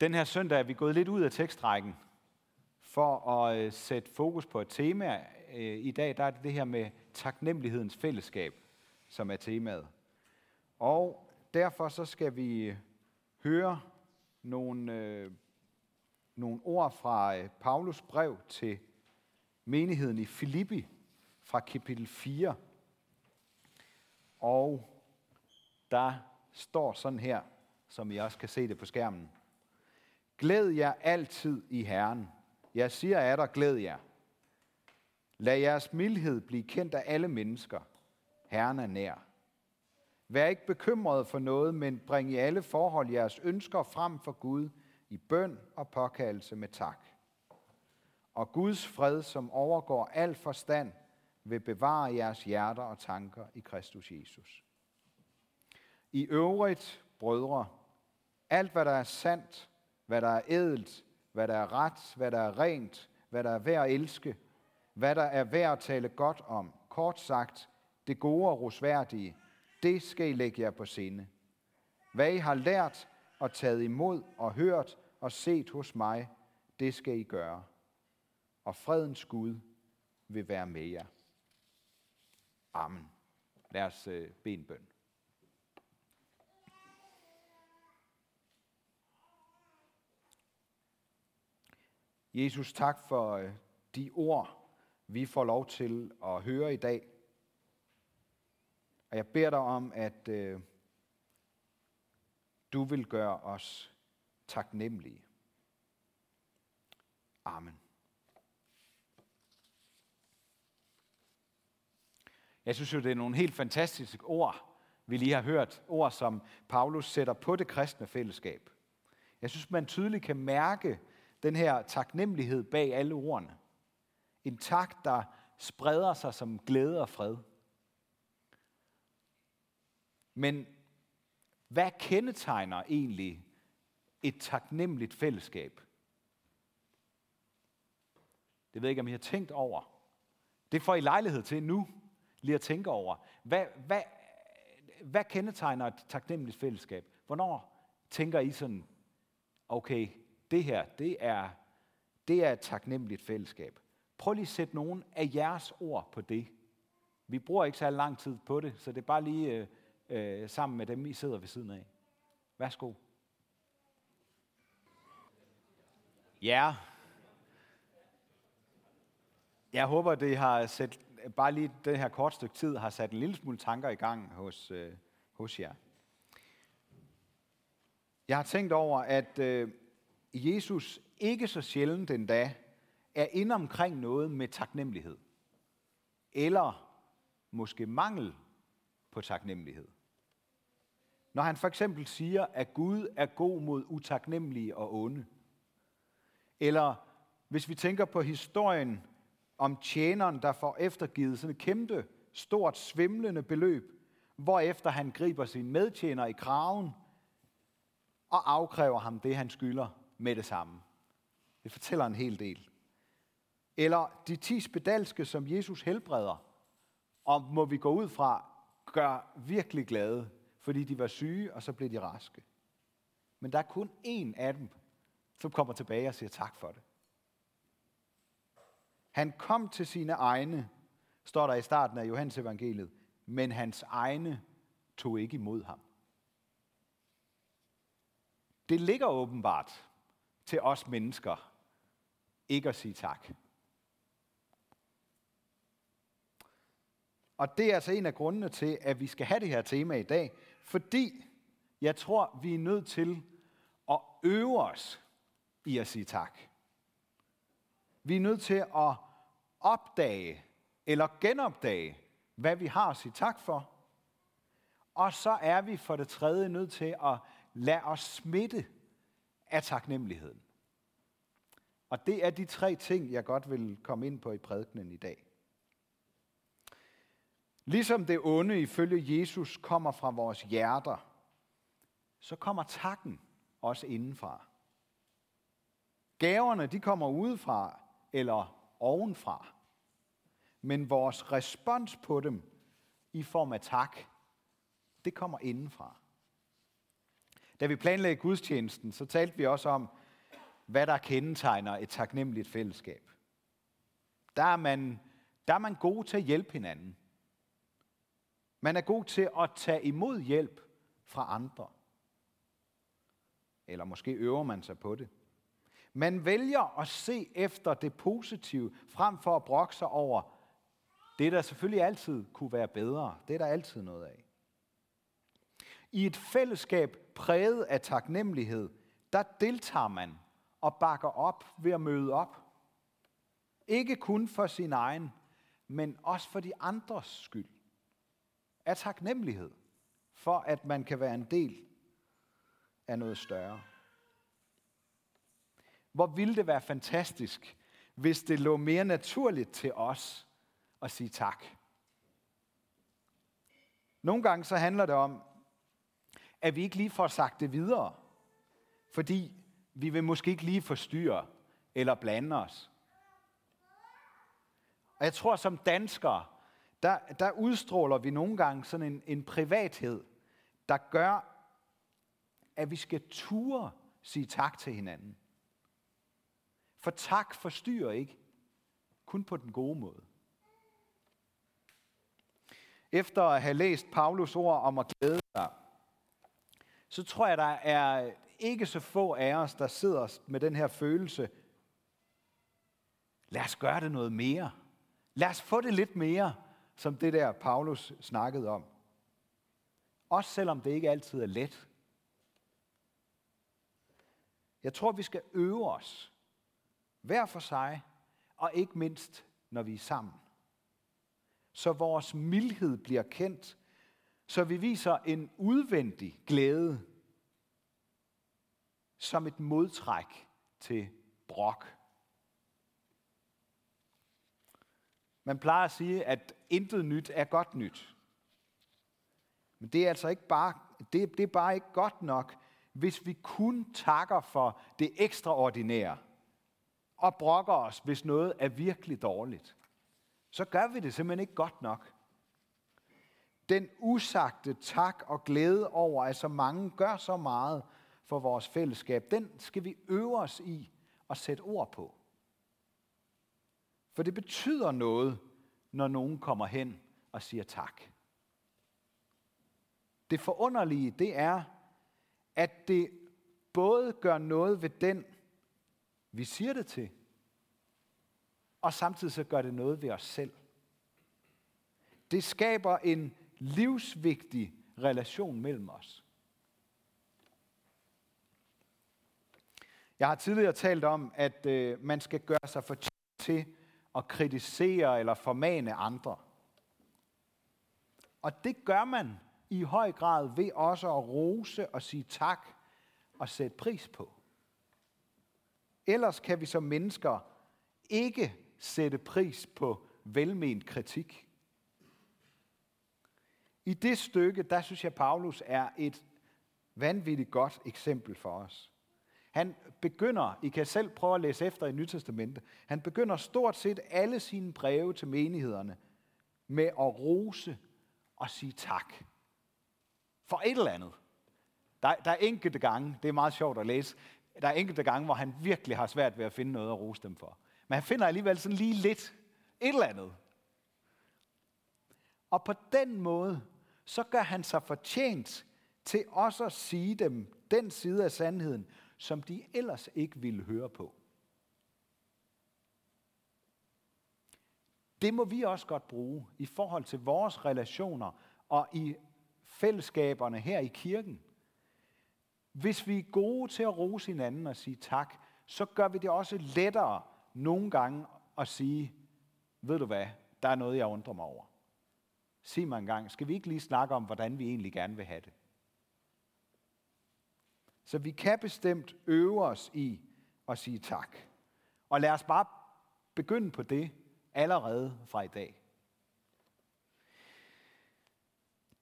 Den her søndag er vi gået lidt ud af tekstrækken for at øh, sætte fokus på et tema. Øh, I dag der er det det her med taknemmelighedens fællesskab, som er temaet. Og derfor så skal vi øh, høre nogle, øh, nogle ord fra øh, Paulus brev til menigheden i Filippi fra kapitel 4. Og der står sådan her, som I også kan se det på skærmen. Glæd jer altid i Herren. Jeg siger af dig, glæd jer. Lad jeres mildhed blive kendt af alle mennesker. Herren er nær. Vær ikke bekymret for noget, men bring i alle forhold jeres ønsker frem for Gud i bøn og påkaldelse med tak. Og Guds fred, som overgår al forstand, vil bevare jeres hjerter og tanker i Kristus Jesus. I øvrigt, brødre, alt hvad der er sandt, hvad der er ædelt, hvad der er ret, hvad der er rent, hvad der er værd at elske, hvad der er værd at tale godt om, kort sagt, det gode og rosværdige, det skal I lægge jer på sinde. Hvad I har lært og taget imod og hørt og set hos mig, det skal I gøre. Og fredens Gud vil være med jer. Amen. Lad os øh, bede en bøn. Jesus, tak for øh, de ord, vi får lov til at høre i dag. Og jeg beder dig om, at øh, du vil gøre os taknemmelige. Amen. Jeg synes jo, det er nogle helt fantastiske ord, vi lige har hørt. Ord, som Paulus sætter på det kristne fællesskab. Jeg synes, man tydeligt kan mærke den her taknemmelighed bag alle ordene. En tak, der spreder sig som glæde og fred. Men hvad kendetegner egentlig et taknemmeligt fællesskab? Det ved jeg ikke, om I har tænkt over. Det får I lejlighed til nu, lige at tænke over. Hvad, hvad, hvad kendetegner et taknemmeligt fællesskab? Hvornår tænker I sådan, okay, det her, det er, det er et taknemmeligt fællesskab. Prøv lige at sætte nogle af jeres ord på det. Vi bruger ikke så lang tid på det, så det er bare lige øh, øh, sammen med dem, I sidder ved siden af. Værsgo. Ja. Jeg håber, det har sat, bare lige det her kort stykke tid, har sat en lille smule tanker i gang hos, øh, hos jer. Jeg har tænkt over, at øh, Jesus ikke så sjældent endda er inde omkring noget med taknemmelighed. Eller måske mangel på taknemmelighed. Når han for eksempel siger, at Gud er god mod utaknemmelige og onde. Eller hvis vi tænker på historien om tjeneren, der får eftergivet sådan et kæmpe, stort, svimlende beløb, hvorefter han griber sin medtjener i kraven og afkræver ham det, han skylder med det samme. Det fortæller en hel del. Eller de ti spedalske, som Jesus helbreder, og må vi gå ud fra, gør virkelig glade, fordi de var syge, og så blev de raske. Men der er kun én af dem, som kommer tilbage og siger tak for det. Han kom til sine egne, står der i starten af Johannes evangeliet, men hans egne tog ikke imod ham. Det ligger åbenbart til os mennesker ikke at sige tak. Og det er altså en af grundene til, at vi skal have det her tema i dag, fordi jeg tror, vi er nødt til at øve os i at sige tak. Vi er nødt til at opdage eller genopdage, hvad vi har at sige tak for. Og så er vi for det tredje nødt til at lade os smitte af taknemmeligheden. Og det er de tre ting, jeg godt vil komme ind på i prædikenen i dag. Ligesom det onde ifølge Jesus kommer fra vores hjerter, så kommer takken også indenfra. Gaverne, de kommer udefra eller ovenfra. Men vores respons på dem i form af tak, det kommer indenfra. Da vi planlagde gudstjenesten, så talte vi også om, hvad der kendetegner et taknemmeligt fællesskab. Der er man, der er man god til at hjælpe hinanden. Man er god til at tage imod hjælp fra andre. Eller måske øver man sig på det. Man vælger at se efter det positive, frem for at brokke sig over det, der selvfølgelig altid kunne være bedre. Det er der altid noget af. I et fællesskab præget af taknemmelighed, der deltager man og bakker op ved at møde op. Ikke kun for sin egen, men også for de andres skyld. Af taknemmelighed for, at man kan være en del af noget større. Hvor ville det være fantastisk, hvis det lå mere naturligt til os at sige tak. Nogle gange så handler det om, at vi ikke lige får sagt det videre, fordi vi vil måske ikke lige forstyrre eller blande os. Og jeg tror, som danskere, der, der udstråler vi nogle gange sådan en, en privathed, der gør, at vi skal ture sige tak til hinanden. For tak forstyrrer ikke, kun på den gode måde. Efter at have læst Paulus ord om at glæde sig, så tror jeg, der er ikke så få af os, der sidder med den her følelse. Lad os gøre det noget mere. Lad os få det lidt mere, som det der Paulus snakkede om. Også selvom det ikke altid er let. Jeg tror, vi skal øve os hver for sig, og ikke mindst, når vi er sammen. Så vores mildhed bliver kendt, så vi viser en udvendig glæde, som et modtræk til brok. Man plejer at sige, at intet nyt er godt nyt. Men det er altså ikke bare, det, det er bare ikke godt nok, hvis vi kun takker for det ekstraordinære og brokker os, hvis noget er virkelig dårligt, så gør vi det simpelthen ikke godt nok. Den usagte tak og glæde over, at så mange gør så meget for vores fællesskab, den skal vi øve os i at sætte ord på. For det betyder noget, når nogen kommer hen og siger tak. Det forunderlige, det er, at det både gør noget ved den, vi siger det til, og samtidig så gør det noget ved os selv. Det skaber en livsvigtig relation mellem os. Jeg har tidligere talt om, at øh, man skal gøre sig for til at kritisere eller formane andre. Og det gør man i høj grad ved også at rose og sige tak og sætte pris på. Ellers kan vi som mennesker ikke sætte pris på velment kritik. I det stykke, der synes jeg, Paulus er et vanvittigt godt eksempel for os. Han begynder, I kan selv prøve at læse efter i Nytestamentet, han begynder stort set alle sine breve til menighederne med at rose og sige tak. For et eller andet. Der, der er enkelte gange, det er meget sjovt at læse, der er enkelte gange, hvor han virkelig har svært ved at finde noget at rose dem for. Men han finder alligevel sådan lige lidt, et eller andet. Og på den måde, så gør han sig fortjent til også at sige dem den side af sandheden, som de ellers ikke ville høre på. Det må vi også godt bruge i forhold til vores relationer og i fællesskaberne her i kirken. Hvis vi er gode til at rose hinanden og sige tak, så gør vi det også lettere nogle gange at sige, ved du hvad, der er noget, jeg undrer mig over. Sig mig en gang, skal vi ikke lige snakke om, hvordan vi egentlig gerne vil have det? Så vi kan bestemt øve os i at sige tak. Og lad os bare begynde på det allerede fra i dag.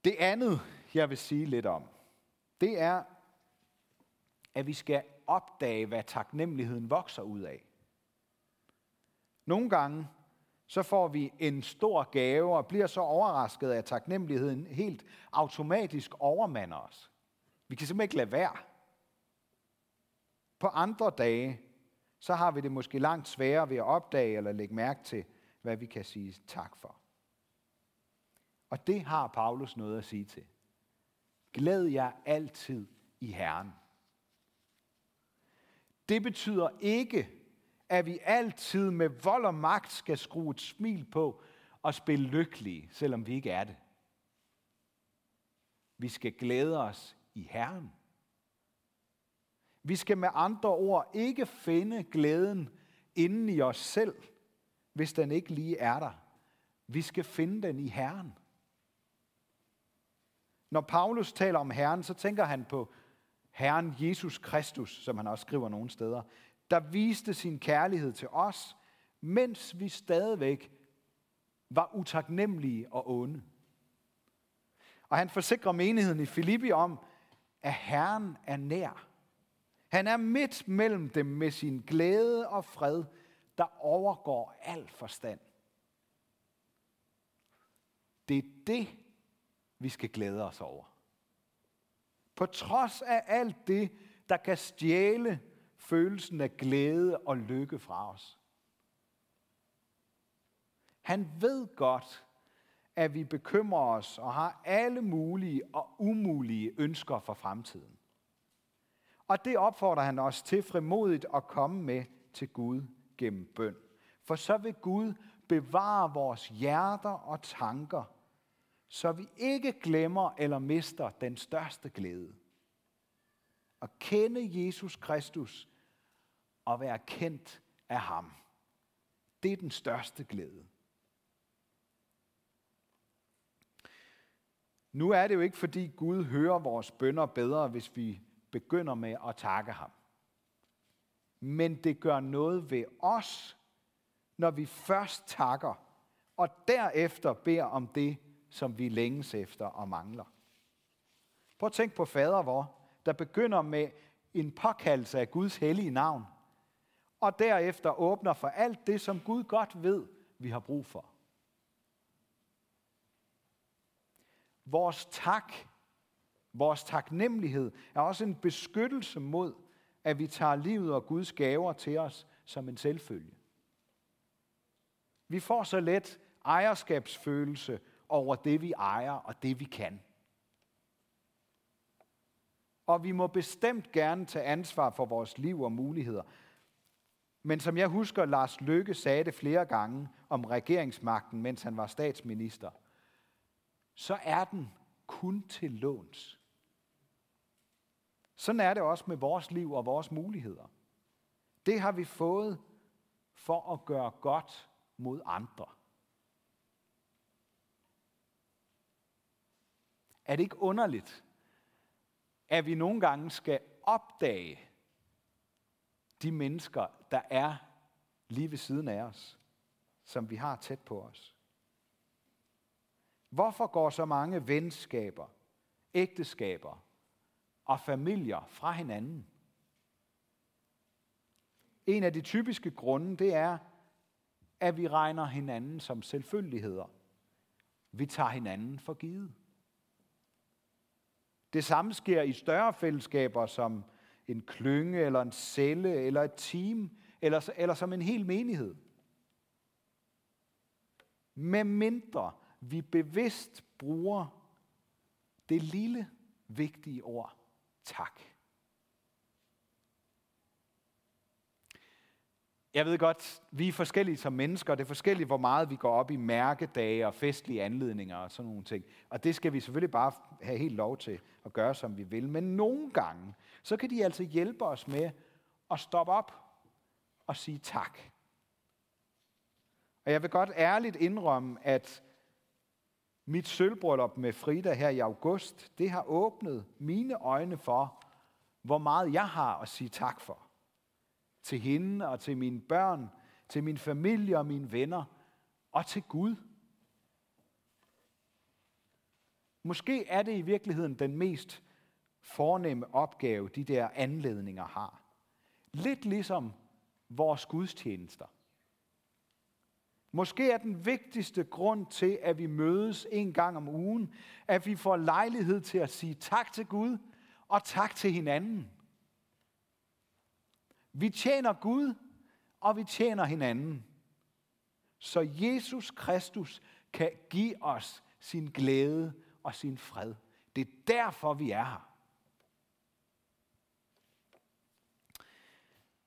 Det andet, jeg vil sige lidt om, det er, at vi skal opdage, hvad taknemmeligheden vokser ud af. Nogle gange, så får vi en stor gave og bliver så overrasket af, at taknemmeligheden helt automatisk overmander os. Vi kan simpelthen ikke lade være. På andre dage, så har vi det måske langt sværere ved at opdage eller lægge mærke til, hvad vi kan sige tak for. Og det har Paulus noget at sige til. Glæd jer altid i Herren. Det betyder ikke, at vi altid med vold og magt skal skrue et smil på og spille lykkelige, selvom vi ikke er det. Vi skal glæde os i Herren. Vi skal med andre ord ikke finde glæden inden i os selv, hvis den ikke lige er der. Vi skal finde den i Herren. Når Paulus taler om Herren, så tænker han på Herren Jesus Kristus, som han også skriver nogle steder, der viste sin kærlighed til os, mens vi stadigvæk var utaknemmelige og onde. Og han forsikrer menigheden i Filippi om, at Herren er nær. Han er midt mellem dem med sin glæde og fred, der overgår al forstand. Det er det, vi skal glæde os over. På trods af alt det, der kan stjæle følelsen af glæde og lykke fra os. Han ved godt, at vi bekymrer os og har alle mulige og umulige ønsker for fremtiden. Og det opfordrer han os til frimodigt at komme med til Gud gennem bøn. For så vil Gud bevare vores hjerter og tanker, så vi ikke glemmer eller mister den største glæde. At kende Jesus Kristus og være kendt af ham. Det er den største glæde. Nu er det jo ikke, fordi Gud hører vores bønder bedre, hvis vi begynder med at takke ham. Men det gør noget ved os, når vi først takker, og derefter beder om det, som vi længes efter og mangler. Prøv at tænk på fader vor, der begynder med en påkaldelse af Guds hellige navn, og derefter åbner for alt det, som Gud godt ved, vi har brug for. Vores tak, vores taknemmelighed er også en beskyttelse mod, at vi tager livet og Guds gaver til os som en selvfølge. Vi får så let ejerskabsfølelse over det, vi ejer og det, vi kan. Og vi må bestemt gerne tage ansvar for vores liv og muligheder. Men som jeg husker, Lars Løkke sagde det flere gange om regeringsmagten, mens han var statsminister, så er den kun til låns. Sådan er det også med vores liv og vores muligheder. Det har vi fået for at gøre godt mod andre. Er det ikke underligt, at vi nogle gange skal opdage de mennesker, der er lige ved siden af os, som vi har tæt på os? Hvorfor går så mange venskaber, ægteskaber og familier fra hinanden? En af de typiske grunde, det er, at vi regner hinanden som selvfølgeligheder. Vi tager hinanden for givet. Det samme sker i større fællesskaber som en klynge, eller en celle, eller et team, eller, eller som en hel menighed. Med mindre vi bevidst bruger det lille, vigtige ord, tak. Jeg ved godt, vi er forskellige som mennesker, det er forskelligt, hvor meget vi går op i mærkedage og festlige anledninger og sådan nogle ting. Og det skal vi selvfølgelig bare have helt lov til at gøre, som vi vil. Men nogle gange, så kan de altså hjælpe os med at stoppe op og sige tak. Og jeg vil godt ærligt indrømme, at mit sølvbryllup med Frida her i august, det har åbnet mine øjne for, hvor meget jeg har at sige tak for til hende og til mine børn, til min familie og mine venner og til Gud. Måske er det i virkeligheden den mest fornemme opgave, de der anledninger har. Lidt ligesom vores gudstjenester. Måske er den vigtigste grund til, at vi mødes en gang om ugen, at vi får lejlighed til at sige tak til Gud og tak til hinanden. Vi tjener Gud, og vi tjener hinanden. Så Jesus Kristus kan give os sin glæde og sin fred. Det er derfor, vi er her.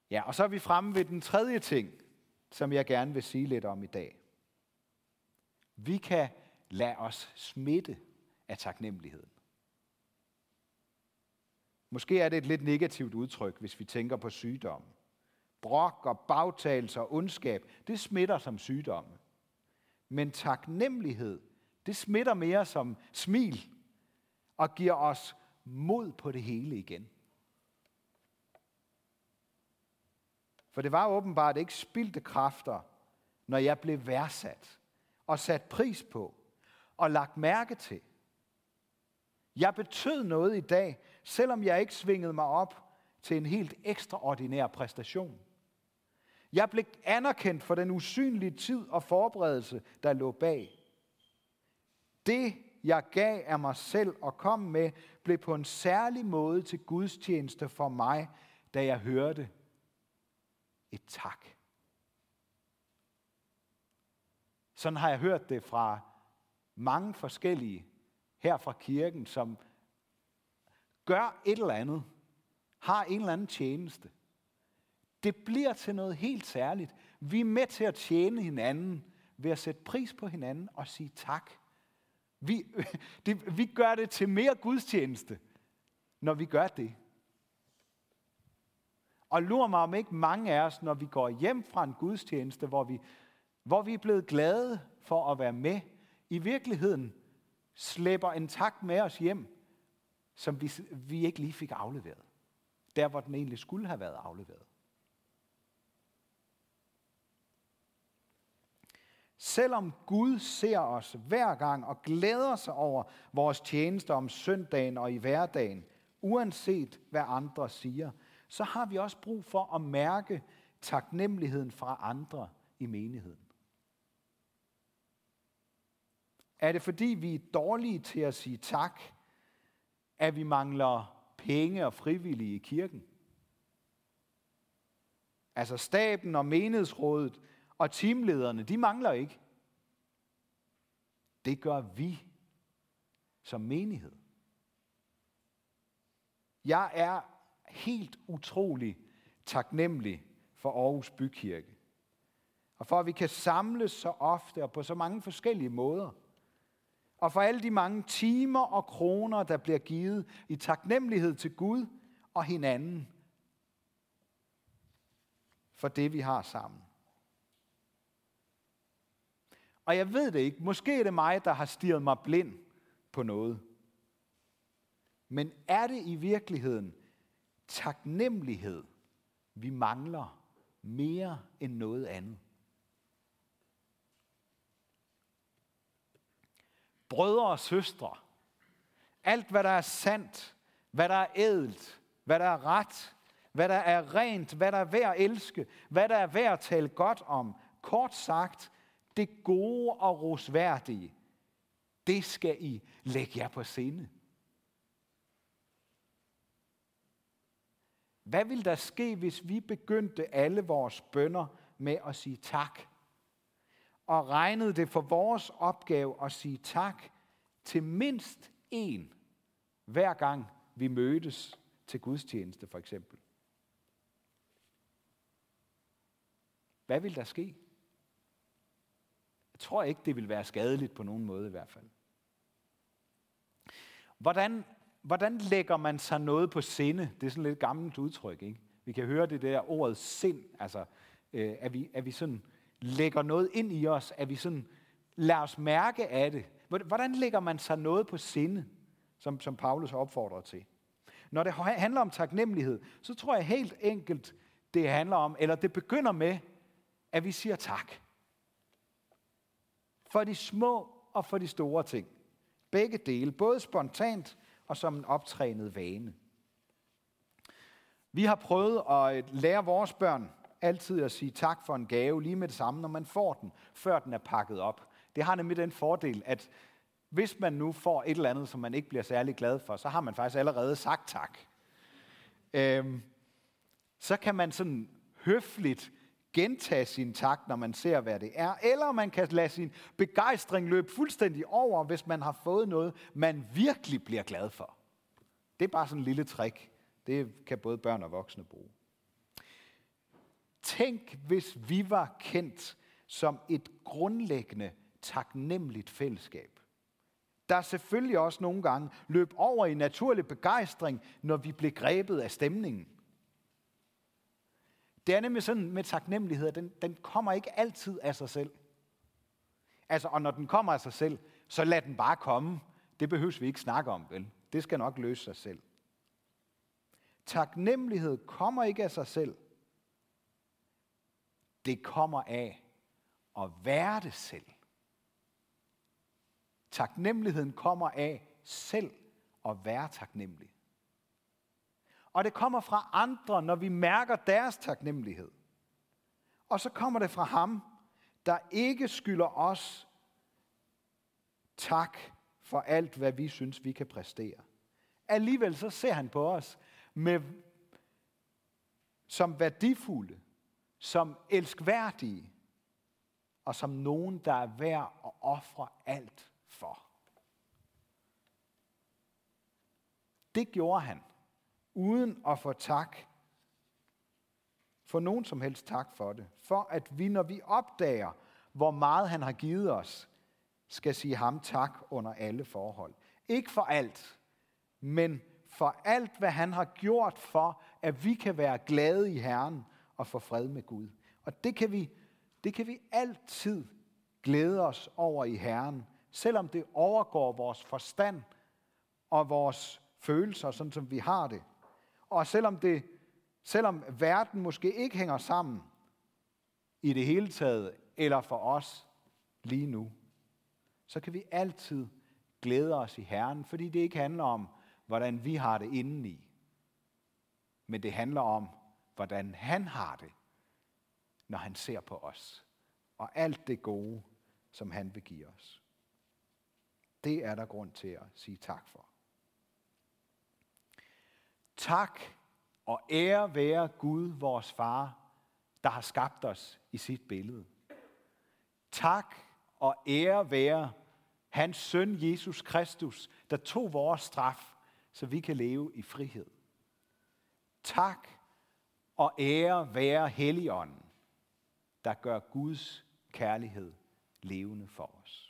Ja, og så er vi fremme ved den tredje ting, som jeg gerne vil sige lidt om i dag. Vi kan lade os smitte af taknemmeligheden. Måske er det et lidt negativt udtryk, hvis vi tænker på sygdom. Brok og bagtagelser og ondskab, det smitter som sygdomme. Men taknemmelighed, det smitter mere som smil og giver os mod på det hele igen. For det var åbenbart ikke spildte kræfter, når jeg blev værdsat og sat pris på og lagt mærke til. Jeg betød noget i dag, selvom jeg ikke svingede mig op til en helt ekstraordinær præstation. Jeg blev anerkendt for den usynlige tid og forberedelse, der lå bag. Det, jeg gav af mig selv og kom med, blev på en særlig måde til Guds tjeneste for mig, da jeg hørte et tak. Sådan har jeg hørt det fra mange forskellige her fra kirken, som gør et eller andet, har en eller anden tjeneste. Det bliver til noget helt særligt. Vi er med til at tjene hinanden ved at sætte pris på hinanden og sige tak. Vi, det, vi gør det til mere gudstjeneste, når vi gør det. Og lurer mig om ikke mange af os, når vi går hjem fra en gudstjeneste, hvor vi, hvor vi er blevet glade for at være med, i virkeligheden slæber en tak med os hjem, som vi, vi ikke lige fik afleveret. Der, hvor den egentlig skulle have været afleveret. Selvom Gud ser os hver gang og glæder sig over vores tjenester om søndagen og i hverdagen, uanset hvad andre siger, så har vi også brug for at mærke taknemmeligheden fra andre i menigheden. Er det fordi, vi er dårlige til at sige tak, at vi mangler penge og frivillige i kirken? Altså staben og menighedsrådet og teamlederne, de mangler ikke. Det gør vi som menighed. Jeg er helt utrolig taknemmelig for Aarhus Bykirke. Og for at vi kan samles så ofte og på så mange forskellige måder. Og for alle de mange timer og kroner, der bliver givet i taknemmelighed til Gud og hinanden. For det, vi har sammen. Og jeg ved det ikke. Måske er det mig, der har stirret mig blind på noget. Men er det i virkeligheden taknemmelighed, vi mangler mere end noget andet? Brødre og søstre, alt hvad der er sandt, hvad der er ædelt, hvad der er ret, hvad der er rent, hvad der er værd at elske, hvad der er værd at tale godt om, kort sagt, det gode og rosværdige, det skal I lægge jer på sinde. Hvad vil der ske, hvis vi begyndte alle vores bønder med at sige tak? Og regnede det for vores opgave at sige tak til mindst én, hver gang vi mødtes til gudstjeneste for eksempel. Hvad vil der ske? Jeg tror ikke, det vil være skadeligt på nogen måde i hvert fald. Hvordan, hvordan lægger man sig noget på sinde? Det er sådan lidt gammelt udtryk, ikke? Vi kan høre det der ordet sind, altså øh, at, vi, at vi sådan lægger noget ind i os, at vi sådan lader os mærke af det. Hvordan lægger man sig noget på sinde, som, som Paulus opfordrer til? Når det handler om taknemmelighed, så tror jeg helt enkelt, det handler om, eller det begynder med, at vi siger tak. For de små og for de store ting. Begge dele, både spontant og som en optrænet vane. Vi har prøvet at øh, lære vores børn altid at sige tak for en gave lige med det samme, når man får den, før den er pakket op. Det har nemlig den fordel, at Hvis man nu får et eller andet, som man ikke bliver særlig glad for, så har man faktisk allerede sagt tak. Øhm, så kan man sådan høfligt gentage sin tak, når man ser, hvad det er. Eller man kan lade sin begejstring løbe fuldstændig over, hvis man har fået noget, man virkelig bliver glad for. Det er bare sådan en lille trick. Det kan både børn og voksne bruge. Tænk, hvis vi var kendt som et grundlæggende taknemmeligt fællesskab. Der er selvfølgelig også nogle gange løb over i naturlig begejstring, når vi blev grebet af stemningen. Det er nemlig sådan med taknemmelighed, den, den kommer ikke altid af sig selv. Altså, og når den kommer af sig selv, så lad den bare komme. Det behøves vi ikke snakke om, vel? Det skal nok løse sig selv. Taknemmelighed kommer ikke af sig selv. Det kommer af at være det selv. Taknemmeligheden kommer af selv at være taknemmelig. Og det kommer fra andre, når vi mærker deres taknemmelighed. Og så kommer det fra ham, der ikke skylder os tak for alt, hvad vi synes, vi kan præstere. Alligevel så ser han på os med, som værdifulde, som elskværdige, og som nogen, der er værd at ofre alt for. Det gjorde han, uden at få tak for nogen som helst tak for det. For at vi, når vi opdager, hvor meget han har givet os, skal sige ham tak under alle forhold. Ikke for alt, men for alt, hvad han har gjort for, at vi kan være glade i Herren og få fred med Gud. Og det kan vi, det kan vi altid glæde os over i Herren, selvom det overgår vores forstand og vores følelser, sådan som vi har det. Og selvom, det, selvom verden måske ikke hænger sammen i det hele taget, eller for os lige nu, så kan vi altid glæde os i Herren, fordi det ikke handler om, hvordan vi har det indeni, men det handler om, hvordan han har det, når han ser på os, og alt det gode, som han vil give os. Det er der grund til at sige tak for. Tak og ære være Gud, vores far, der har skabt os i sit billede. Tak og ære være hans søn Jesus Kristus, der tog vores straf, så vi kan leve i frihed. Tak og ære være Helligånden, der gør Guds kærlighed levende for os.